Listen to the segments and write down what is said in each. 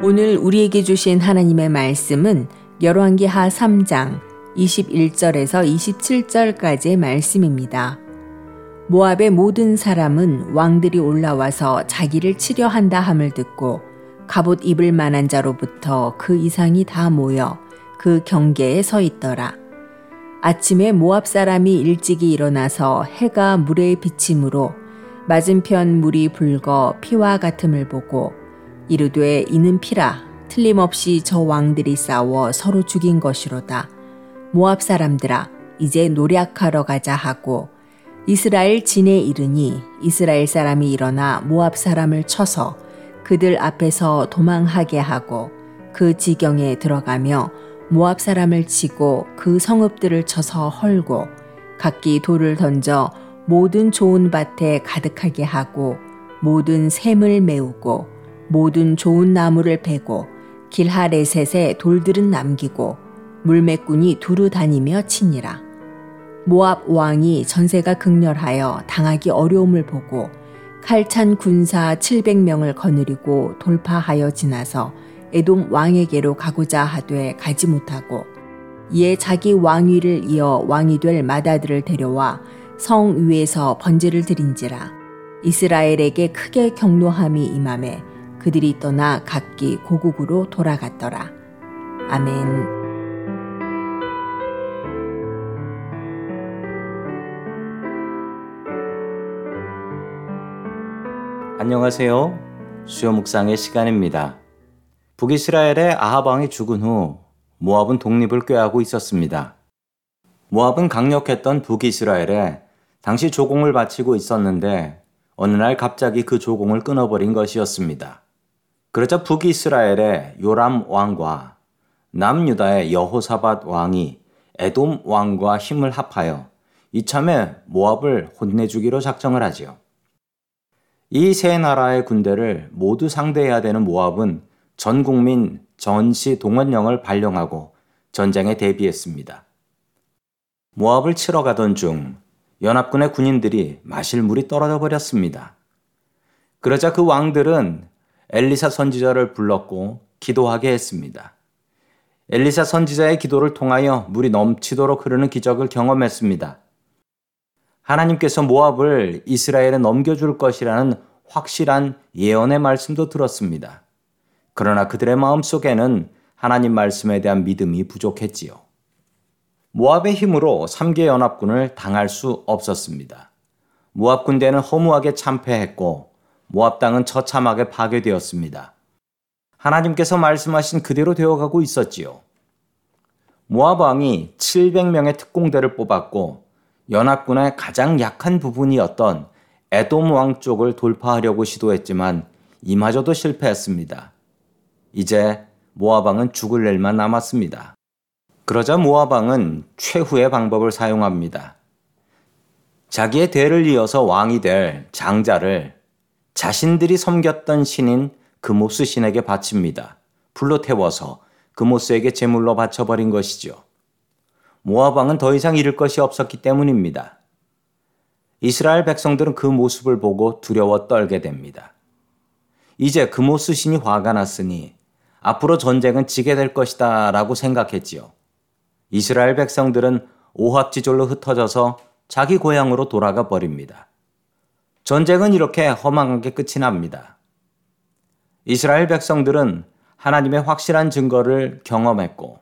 오늘 우리에게 주신 하나님의 말씀은 열왕기하 3장 21절에서 27절까지의 말씀입니다. 모압의 모든 사람은 왕들이 올라와서 자기를 치려 한다 함을 듣고 갑옷 입을 만한 자로부터 그 이상이 다 모여 그 경계에 서 있더라. 아침에 모압 사람이 일찍이 일어나서 해가 물에 비침으로 맞은편 물이 붉어 피와 같음을 보고 이르되 이는 피라 틀림없이 저 왕들이 싸워 서로 죽인 것이로다. 모압 사람들아 이제 노략하러 가자 하고 이스라엘 진에 이르니 이스라엘 사람이 일어나 모압 사람을 쳐서 그들 앞에서 도망하게 하고 그 지경에 들어가며 모압 사람을 치고 그 성읍들을 쳐서 헐고 각기 돌을 던져 모든 좋은 밭에 가득하게 하고 모든 샘을 메우고 모든 좋은 나무를 베고 길하레셋에 돌들은 남기고 물매꾼이 두루 다니며 치니라. 모압 왕이 전세가 극렬하여 당하기 어려움을 보고 칼찬 군사 700명을 거느리고 돌파하여 지나서 에돔 왕에게로 가고자 하되 가지 못하고 이에 자기 왕위를 이어 왕이 될 마다들을 데려와 성 위에서 번제를 드린지라 이스라엘에게 크게 경노함이 임함에 그들이 떠나 각기 고국으로 돌아갔더라. 아멘. 안녕하세요. 수요 묵상의 시간입니다. 북이스라엘의 아합 왕이 죽은 후 모압은 독립을 꾀하고 있었습니다. 모압은 강력했던 북이스라엘에 당시 조공을 바치고 있었는데 어느 날 갑자기 그 조공을 끊어버린 것이었습니다. 그러자 북이스라엘의 요람 왕과 남유다의 여호사밧 왕이 에돔 왕과 힘을 합하여 이참에 모압을 혼내주기로 작정을 하지요. 이 세 나라의 군대를 모두 상대해야 되는 모압은 전 국민 전시 동원령을 발령하고 전쟁에 대비했습니다. 모압을 치러 가던 중 연합군의 군인들이 마실 물이 떨어져 버렸습니다. 그러자 그 왕들은 엘리사 선지자를 불렀고 기도하게 했습니다. 엘리사 선지자의 기도를 통하여 물이 넘치도록 흐르는 기적을 경험했습니다. 하나님께서 모압을 이스라엘에 넘겨줄 것이라는 확실한 예언의 말씀도 들었습니다. 그러나 그들의 마음 속에는 하나님 말씀에 대한 믿음이 부족했지요. 모압의 힘으로 3개 연합군을 당할 수 없었습니다. 모압 군대는 허무하게 참패했고 모압 땅은 처참하게 파괴되었습니다. 하나님께서 말씀하신 그대로 되어가고 있었지요. 모압 왕이 700명의 특공대를 뽑았고 연합군의 가장 약한 부분이었던 에돔 왕 쪽을 돌파하려고 시도했지만 이마저도 실패했습니다. 이제 모압 왕은 죽을 일만 남았습니다. 그러자 모압 왕은 최후의 방법을 사용합니다. 자기의 대를 이어서 왕이 될 장자를 자신들이 섬겼던 신인 금오스 신에게 바칩니다. 불로 태워서 금오스에게 제물로 바쳐버린 것이죠. 모압 왕은 더 이상 잃을 것이 없었기 때문입니다. 이스라엘 백성들은 그 모습을 보고 두려워 떨게 됩니다. 이제 금오스 신이 화가 났으니 앞으로 전쟁은 지게 될 것이다 라고 생각했지요. 이스라엘 백성들은 오합지졸로 흩어져서 자기 고향으로 돌아가 버립니다. 전쟁은 이렇게 허망하게 끝이 납니다. 이스라엘 백성들은 하나님의 확실한 증거를 경험했고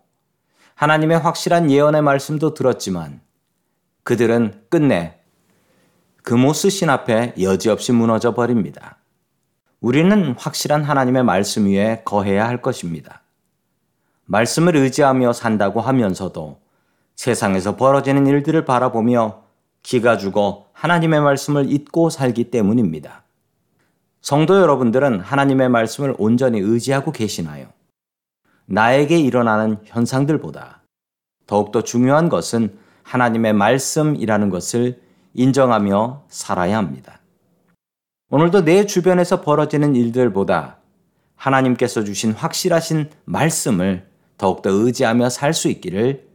하나님의 확실한 예언의 말씀도 들었지만 그들은 끝내 금오스 신 앞에 여지없이 무너져 버립니다. 우리는 확실한 하나님의 말씀 위에 거해야 할 것입니다. 말씀을 의지하며 산다고 하면서도 세상에서 벌어지는 일들을 바라보며 기가 죽어 하나님의 말씀을 잊고 살기 때문입니다. 성도 여러분들은 하나님의 말씀을 온전히 의지하고 계시나요? 나에게 일어나는 현상들보다 더욱더 중요한 것은 하나님의 말씀이라는 것을 인정하며 살아야 합니다. 오늘도 내 주변에서 벌어지는 일들보다 하나님께서 주신 확실하신 말씀을 더욱더 의지하며 살 수 있기를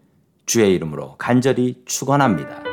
주의 이름으로 간절히 축원합니다.